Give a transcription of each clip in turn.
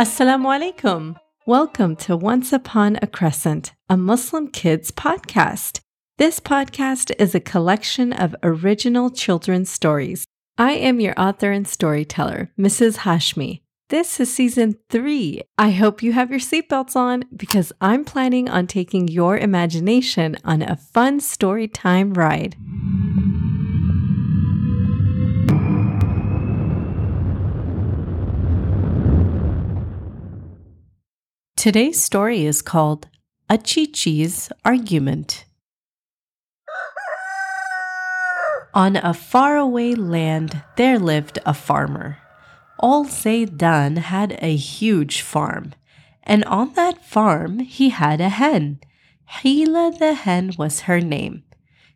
Assalamu alaikum. Welcome to Once Upon a Crescent, a Muslim kids podcast. This podcast is a collection of original children's stories. I am your author and storyteller, Mrs. Hashmi. This is season three. I hope you have your seatbelts on because I'm planning on taking your imagination on a fun story time ride. Today's story is called "A Achichi's Argument. On a faraway land, there lived a farmer. Al Zaydan had a huge farm, and on that farm he had a hen. Hila the hen was her name.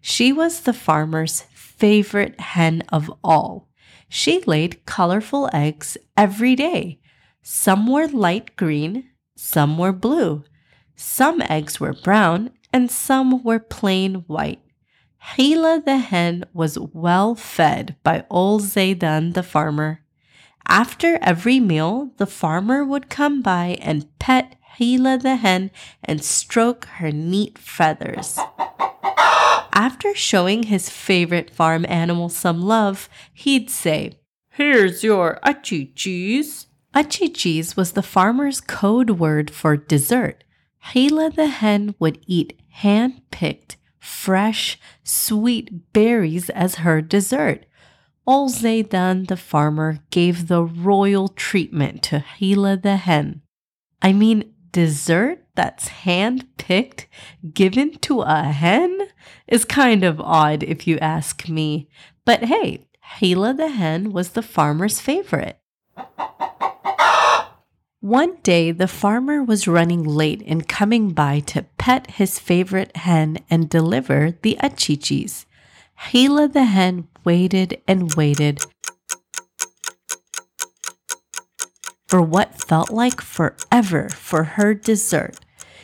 She was the farmer's favorite hen of all. She laid colorful eggs every day. Some were light green, some were blue. Some eggs were brown and some were plain white. Hila the hen was well fed by old Zaydan the farmer. After every meal, the farmer would come by and pet Hila the hen and stroke her neat feathers. After showing his favorite farm animal some love, he'd say, Here's your achichis. cheese was the farmer's code word for dessert. Hila the hen would eat hand picked, fresh, sweet berries as her dessert. Ol Zaydan the farmer gave the royal treatment to Hila the hen. I mean, dessert that's hand picked given to a hen is kind of odd if you ask me. But hey, Hila the hen was the farmer's favorite. One day, the farmer was running late and coming by to pet his favorite hen and deliver the achichis. Hila the hen waited and waited for what felt like forever for her dessert.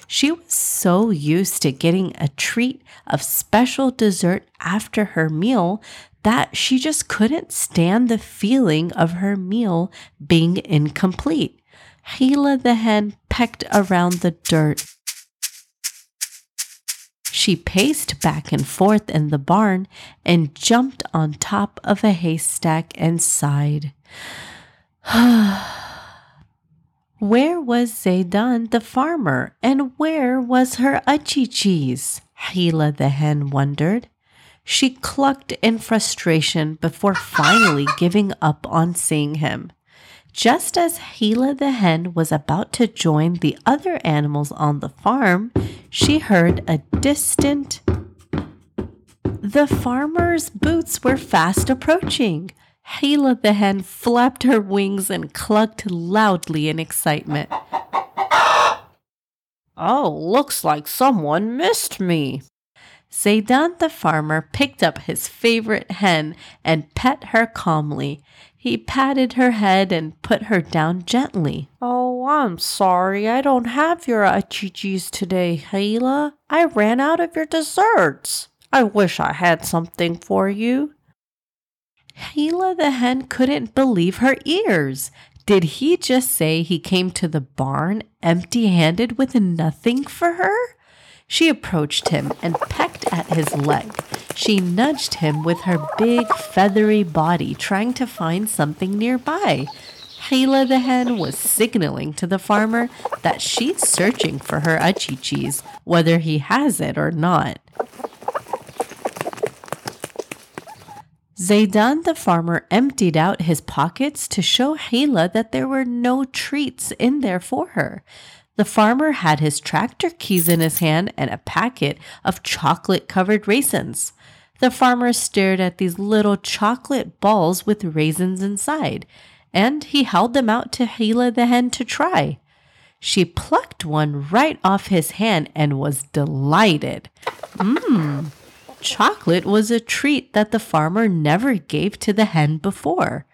She was so used to getting a treat of special dessert after her meal that she just couldn't stand the feeling of her meal being incomplete. Hila the hen pecked around the dirt. She paced back and forth in the barn and jumped on top of a haystack and sighed. where was Zaydan the farmer and where was her achichis? Hila the hen wondered. She clucked in frustration before finally giving up on seeing him. Just as Hila the hen was about to join the other animals on the farm, she heard a distant. The farmer's boots were fast approaching. Hila the hen flapped her wings and clucked loudly in excitement. Oh, looks like someone missed me. Zaydan the farmer picked up his favorite hen and pet her calmly. He patted her head and put her down gently. Oh, I'm sorry. I don't have your achichis today, Hila. I ran out of your desserts. I wish I had something for you. Hila the hen couldn't believe her ears. Did he just say he came to the barn empty handed with nothing for her? She approached him and pecked at his leg. She nudged him with her big, feathery body, trying to find something nearby. Hila the hen was signaling to the farmer that she's searching for her achichis, whether he has it or not. Zaydan the farmer emptied out his pockets to show Hila that there were no treats in there for her. The farmer had his tractor keys in his hand and a packet of chocolate covered raisins. The farmer stared at these little chocolate balls with raisins inside, and he held them out to Hila the hen to try. She plucked one right off his hand and was delighted. Mmm, chocolate was a treat that the farmer never gave to the hen before.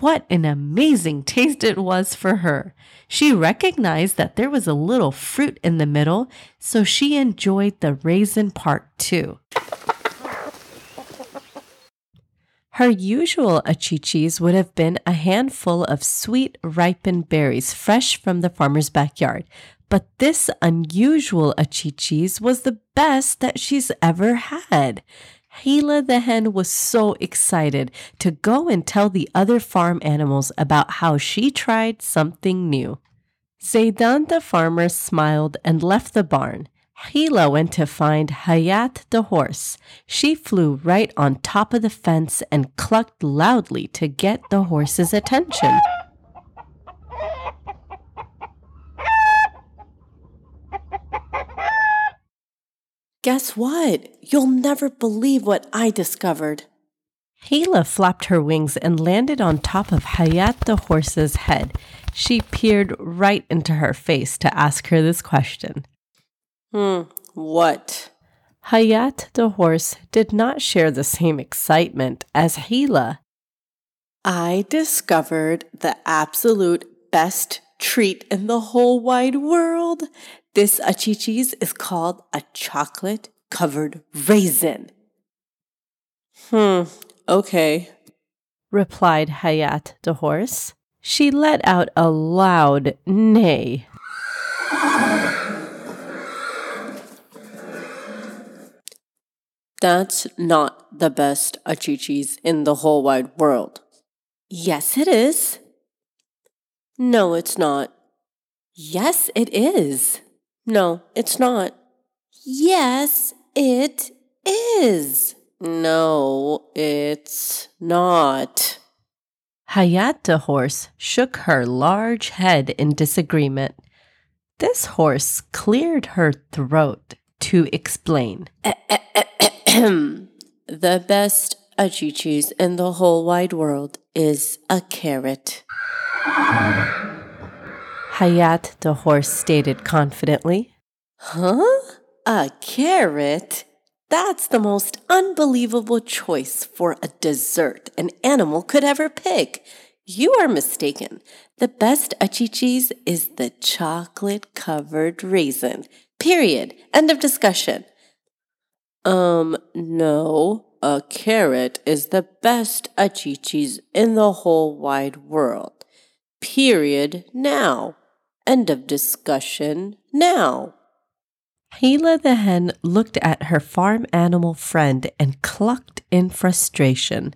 What an amazing taste it was for her. She recognized that there was a little fruit in the middle, so she enjoyed the raisin part too. Her usual achichis would have been a handful of sweet, ripened berries fresh from the farmer's backyard. But this unusual achichis was the best that she's ever had. Hila the hen was so excited to go and tell the other farm animals about how she tried something new. Zaydan the farmer smiled and left the barn. Hila went to find Hayat the horse. She flew right on top of the fence and clucked loudly to get the horse's attention. Guess what? You'll never believe what I discovered. Hila flapped her wings and landed on top of Hayat the horse's head. She peered right into her face to ask her this question. Hmm, what? Hayat the horse did not share the same excitement as Hila. I discovered the absolute best treat in the whole wide world. This achichis is called a chocolate covered raisin. Hmm, okay, replied Hayat the horse. She let out a loud neigh. That's not the best achichis in the whole wide world. Yes, it is. No, it's not. Yes, it is. No, it's not. Yes, it is. No, it's not. Hayat the horse shook her large head in disagreement. This horse cleared her throat to explain. the best achichis in the whole wide world is a carrot. Hayat the horse stated confidently. Huh? A carrot? That's the most unbelievable choice for a dessert an animal could ever pick. You are mistaken. The best achichis is the chocolate covered raisin. Period. End of discussion. Um, no. A carrot is the best achichis in the whole wide world. Period. Now. End of discussion. Now. Hila the hen looked at her farm animal friend and clucked in frustration.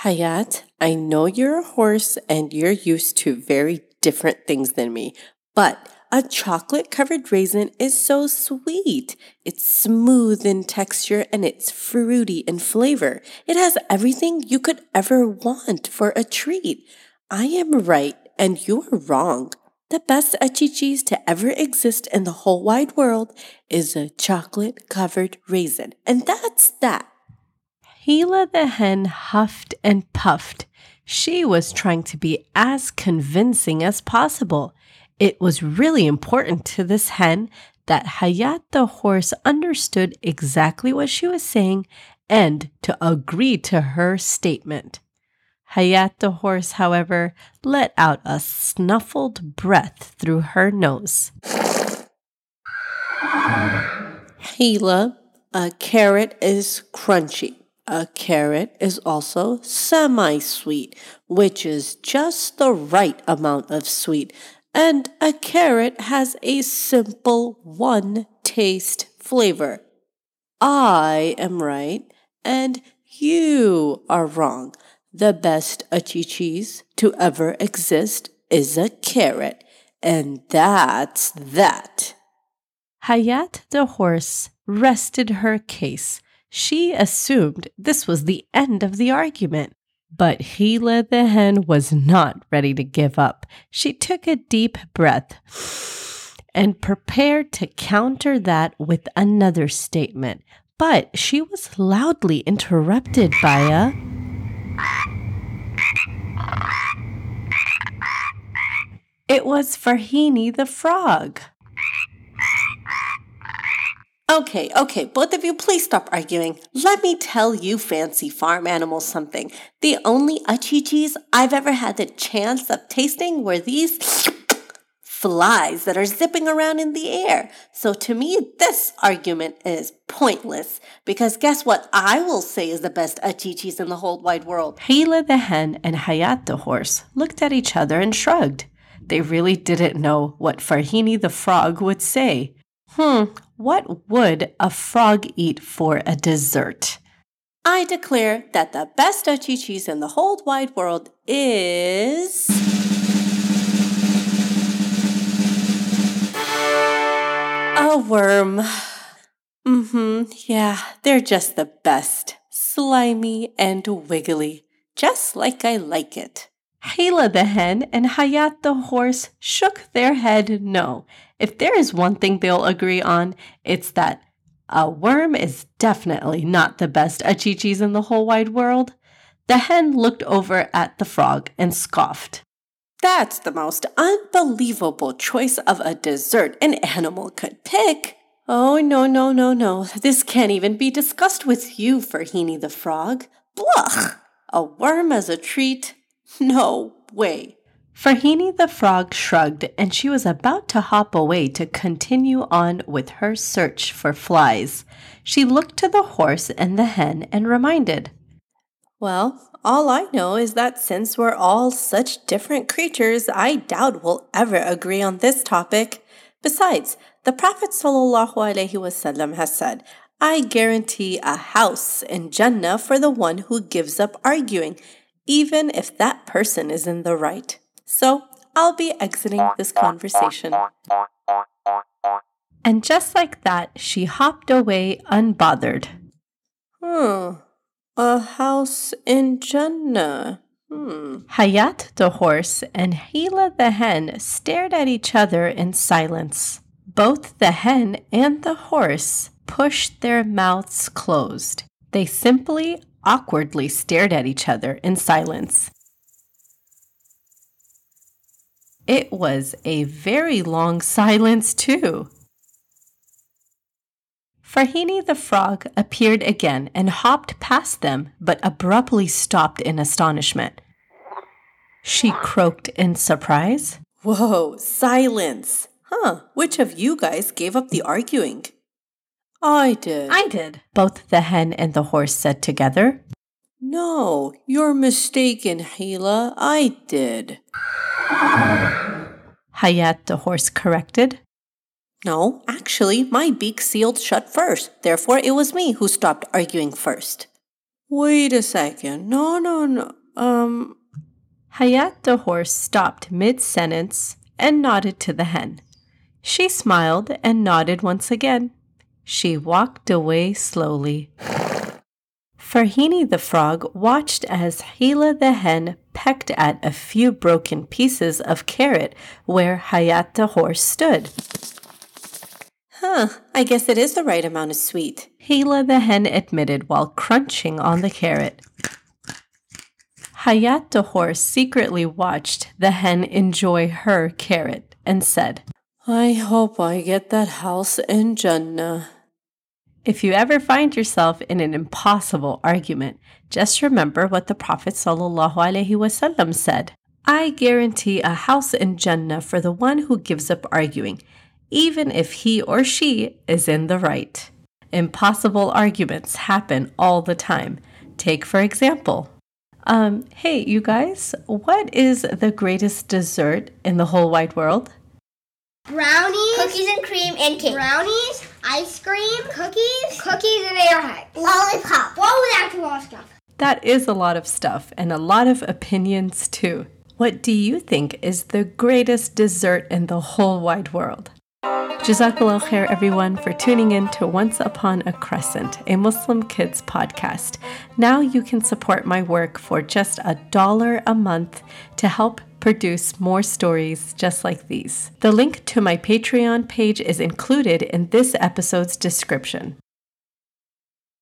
Hayat, I know you're a horse and you're used to very different things than me, but a chocolate covered raisin is so sweet. It's smooth in texture and it's fruity in flavor. It has everything you could ever want for a treat. I am right and you're wrong. The best achichis to ever exist in the whole wide world is a chocolate covered raisin. And that's that. Hila the hen huffed and puffed. She was trying to be as convincing as possible. It was really important to this hen that Hayat the horse understood exactly what she was saying and to agree to her statement. Hayat the horse, however, let out a snuffled breath through her nose. Hila, a carrot is crunchy. A carrot is also semi sweet, which is just the right amount of sweet and a carrot has a simple one taste flavor. I am right and you are wrong. The best achichis to ever exist is a carrot, and that's that. Hayat the horse rested her case. She assumed this was the end of the argument. But Hila the hen was not ready to give up. She took a deep breath and prepared to counter that with another statement. But she was loudly interrupted by a. was Farhini the frog. Okay, okay, both of you, please stop arguing. Let me tell you, fancy farm animals, something. The only achichis I've ever had the chance of tasting were these flies that are zipping around in the air. So to me, this argument is pointless because guess what I will say is the best achichis in the whole wide world? Hila the hen and Hayat the horse looked at each other and shrugged. They really didn't know what Farhini the frog would say. Hmm, what would a frog eat for a dessert? I declare that the best achichis in the whole wide world is. A worm. Mm hmm, yeah, they're just the best. Slimy and wiggly, just like I like it. Hila the hen and Hayat the horse shook their head no. If there is one thing they'll agree on, it's that a worm is definitely not the best achichis in the whole wide world. The hen looked over at the frog and scoffed. That's the most unbelievable choice of a dessert an animal could pick. Oh, no, no, no, no. This can't even be discussed with you, Farhini the frog. Bluch! A worm as a treat? No way. Farhini the frog shrugged and she was about to hop away to continue on with her search for flies. She looked to the horse and the hen and reminded, Well, all I know is that since we're all such different creatures, I doubt we'll ever agree on this topic. Besides, the Prophet ﷺ has said, I guarantee a house in Jannah for the one who gives up arguing, even if that person is in the right. So I'll be exiting this conversation. And just like that, she hopped away unbothered. Hmm. A house in Jannah. Hmm. Hayat the horse and Hila the hen stared at each other in silence. Both the hen and the horse pushed their mouths closed. They simply awkwardly stared at each other in silence. It was a very long silence, too. Farhini the frog appeared again and hopped past them, but abruptly stopped in astonishment. She croaked in surprise. Whoa, silence! Huh, which of you guys gave up the arguing? I did. I did, both the hen and the horse said together. No, you're mistaken, Hila. I did. Hayat the horse corrected. No, actually, my beak sealed shut first. Therefore, it was me who stopped arguing first. Wait a second. No, no, no. Um. Hayat the horse stopped mid sentence and nodded to the hen. She smiled and nodded once again. She walked away slowly. Farhini the frog watched as Hila the hen pecked at a few broken pieces of carrot where Hayat the horse stood. Huh, I guess it is the right amount of sweet. Hila the hen admitted while crunching on the carrot. Hayat the horse secretly watched the hen enjoy her carrot and said, I hope I get that house in Jannah. If you ever find yourself in an impossible argument, just remember what the Prophet ﷺ said. I guarantee a house in Jannah for the one who gives up arguing, even if he or she is in the right. Impossible arguments happen all the time. Take, for example, um, hey, you guys, what is the greatest dessert in the whole wide world? Brownies, cookies and cream, and cake. Brownies, ice cream, cookies, cookies and airhead, lollipop. What was that a lot of stuff? That is a lot of stuff and a lot of opinions too. What do you think is the greatest dessert in the whole wide world? Jazakallah khair, everyone, for tuning in to Once Upon a Crescent, a Muslim Kids podcast. Now you can support my work for just a dollar a month to help produce more stories just like these. The link to my Patreon page is included in this episode's description.